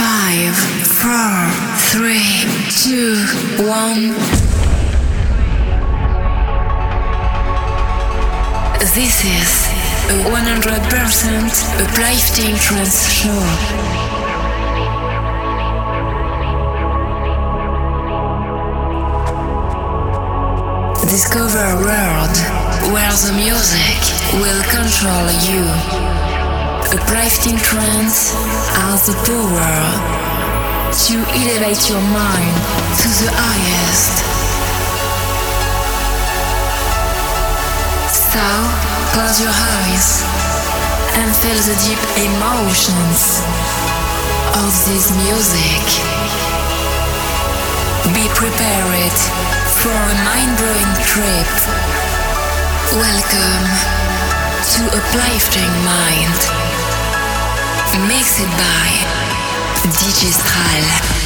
Five, four, three, two, one. This is a 100% uplifting trance show. Discover a world where the music will control you. Uplifting trance has the power to elevate your mind to the highest. So, close your eyes and feel the deep emotions of this music. Be prepared for a mind-blowing trip. Welcome to a Uplifting Mind. Mixed by DJ Stral.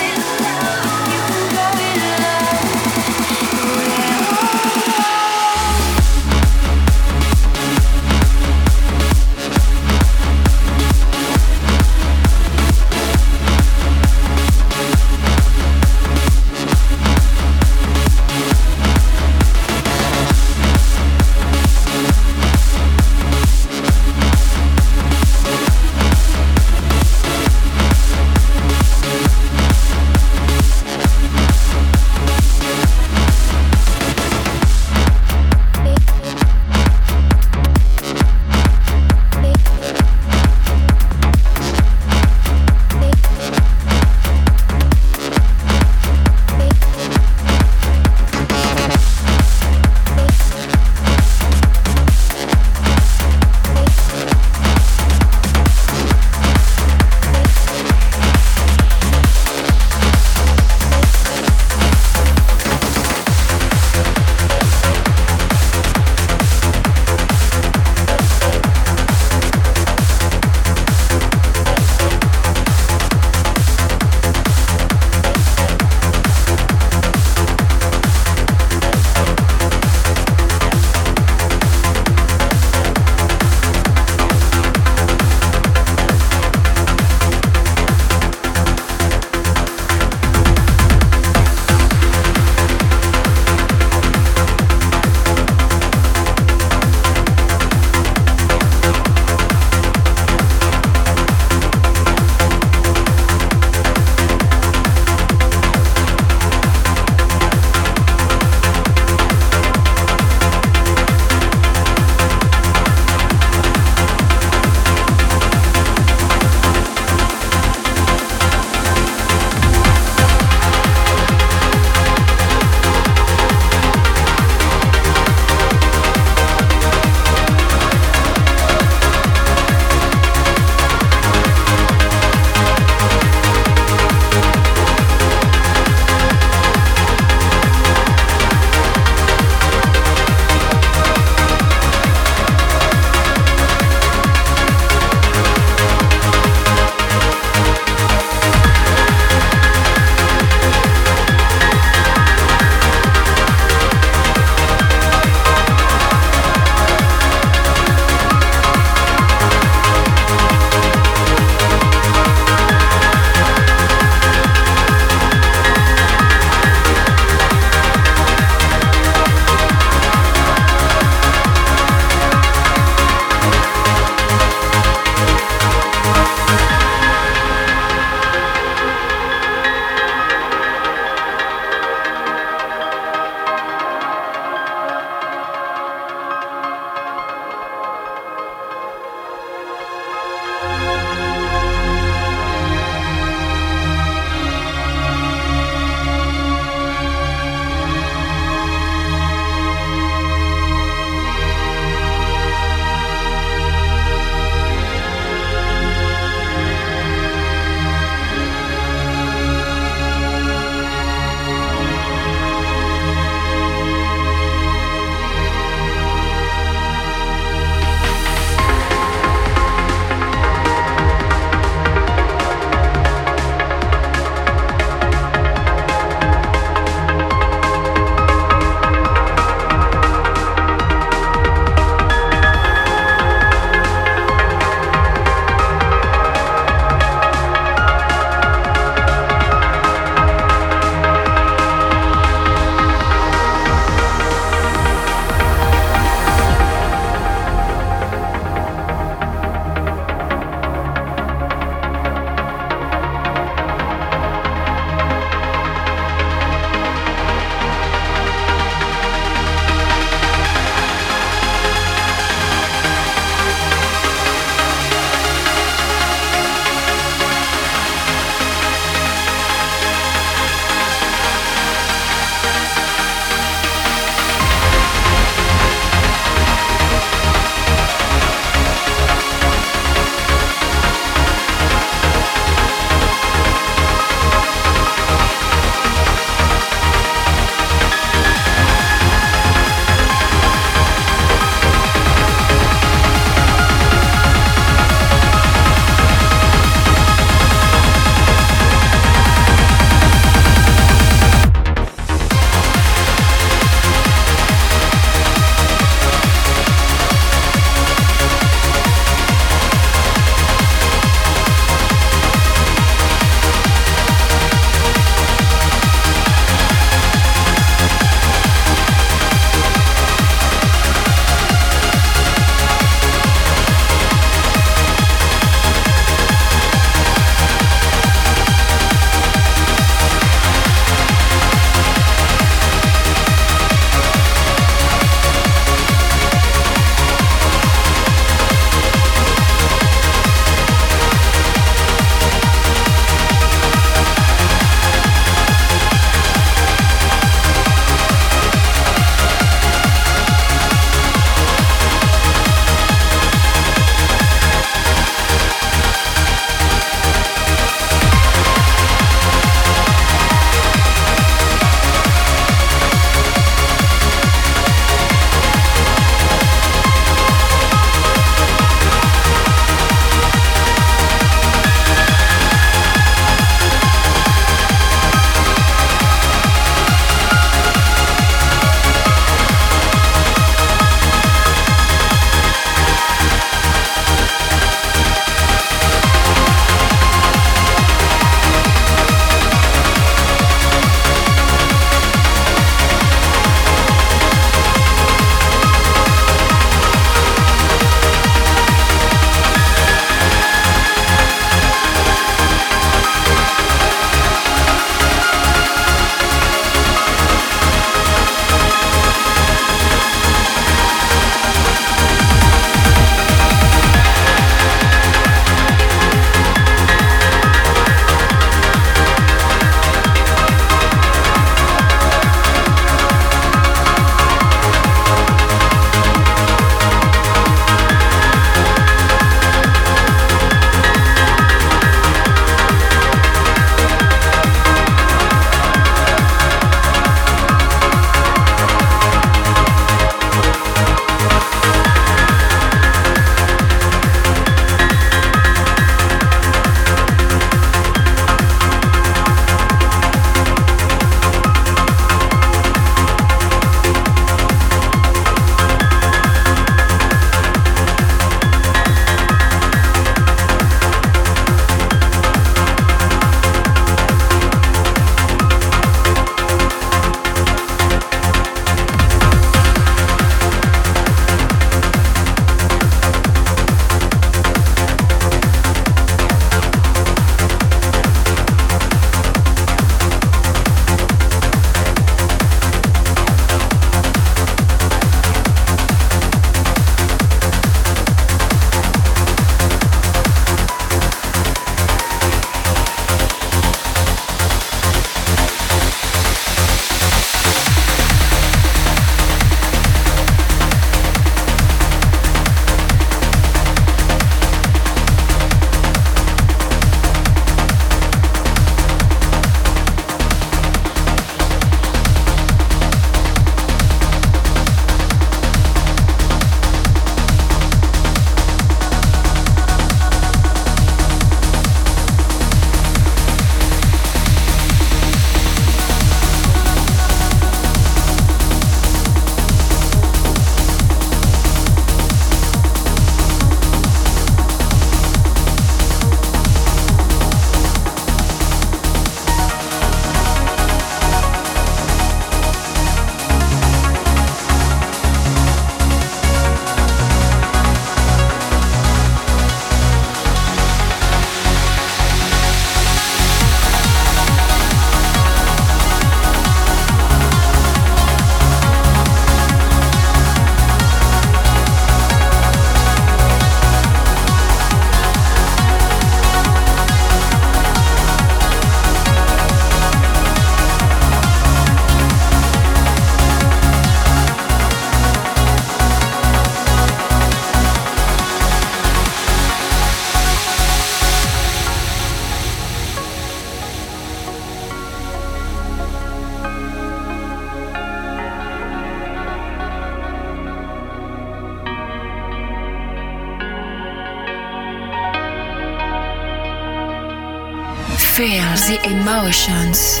Emotions.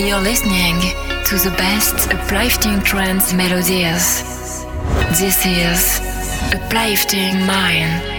You're listening to the best uplifting trance melodies. This is Uplifting Mind.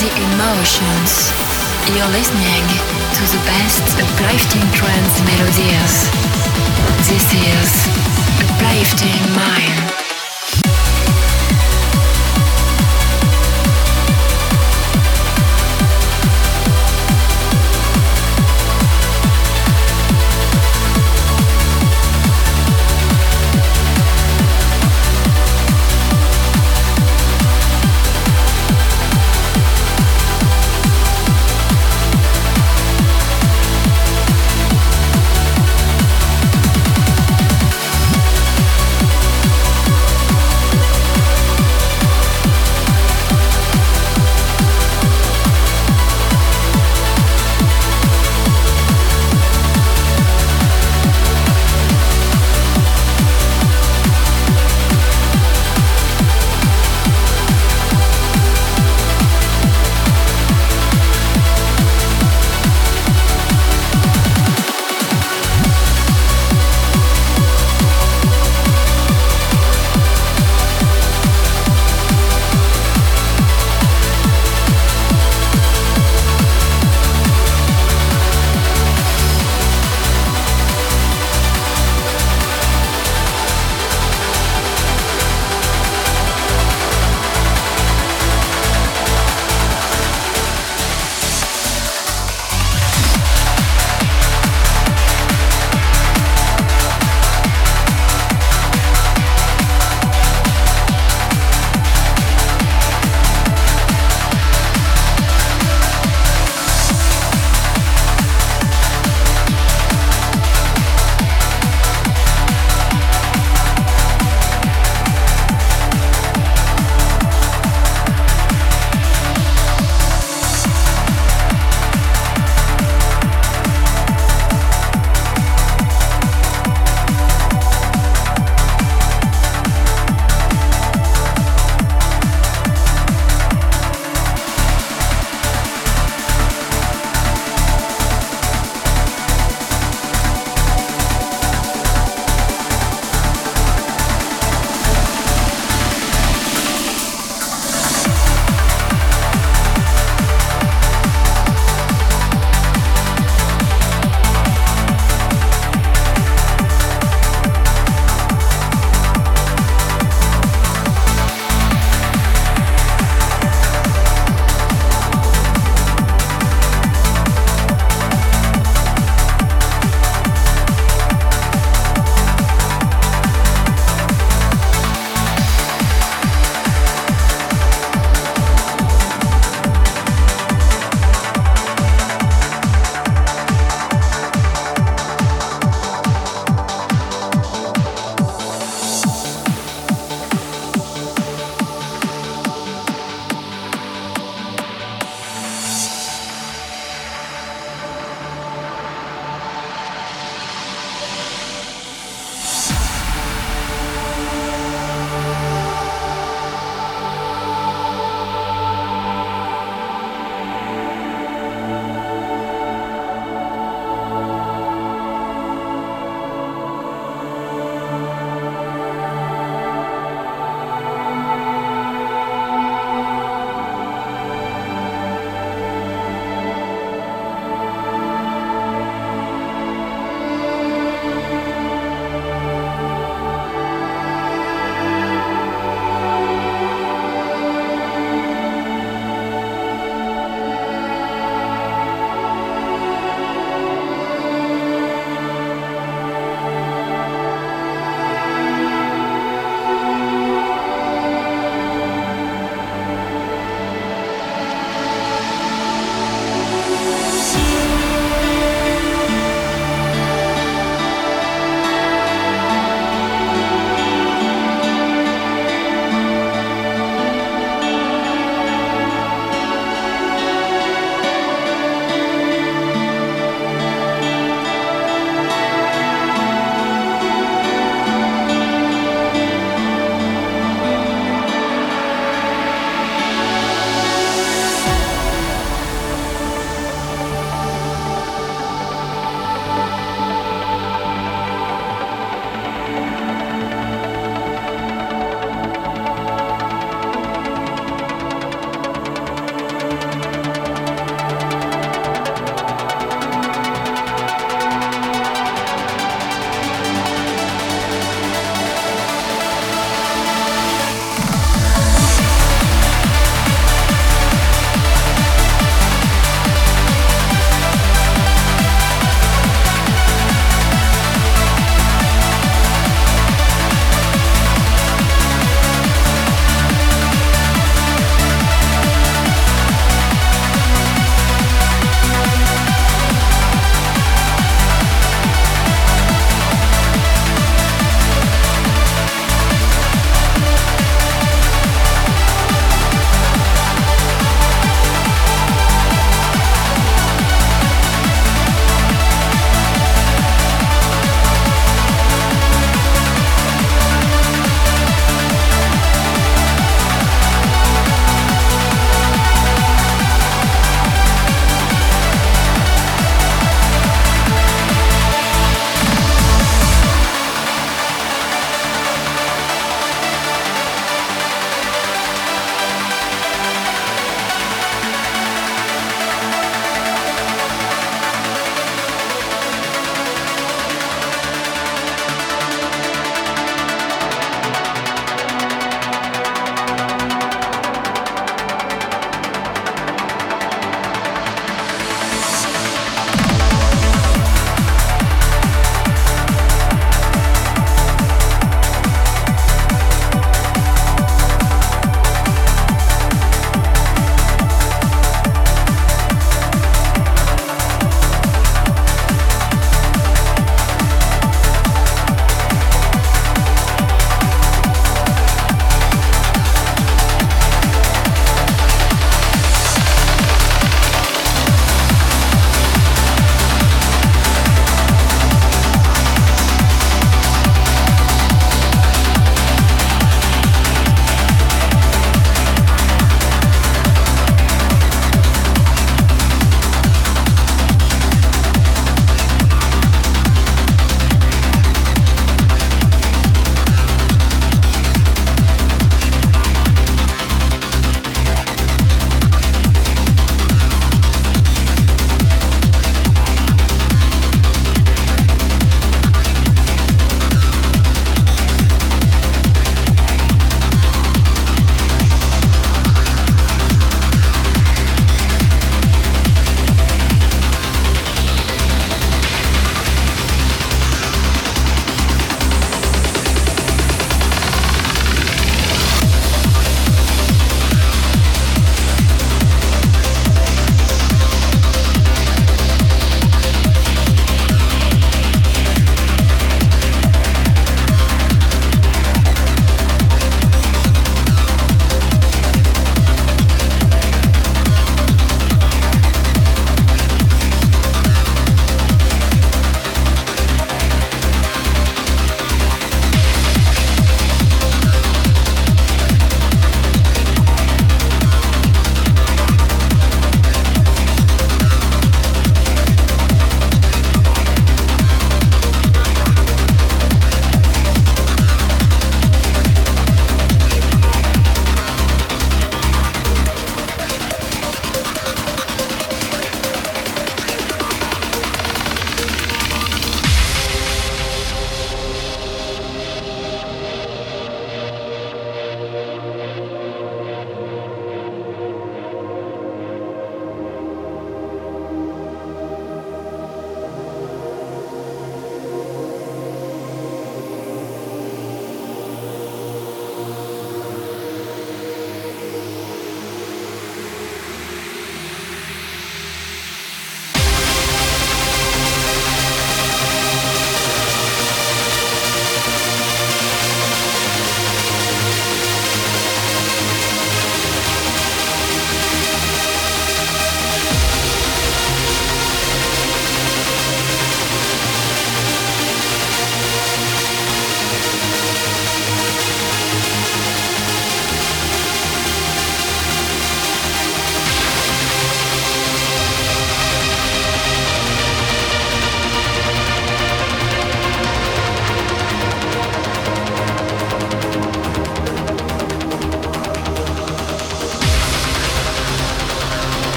The emotions. You're listening to the best uplifting trance melodies. This is Uplifting Mind.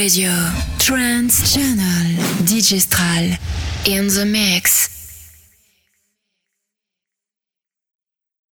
Radio,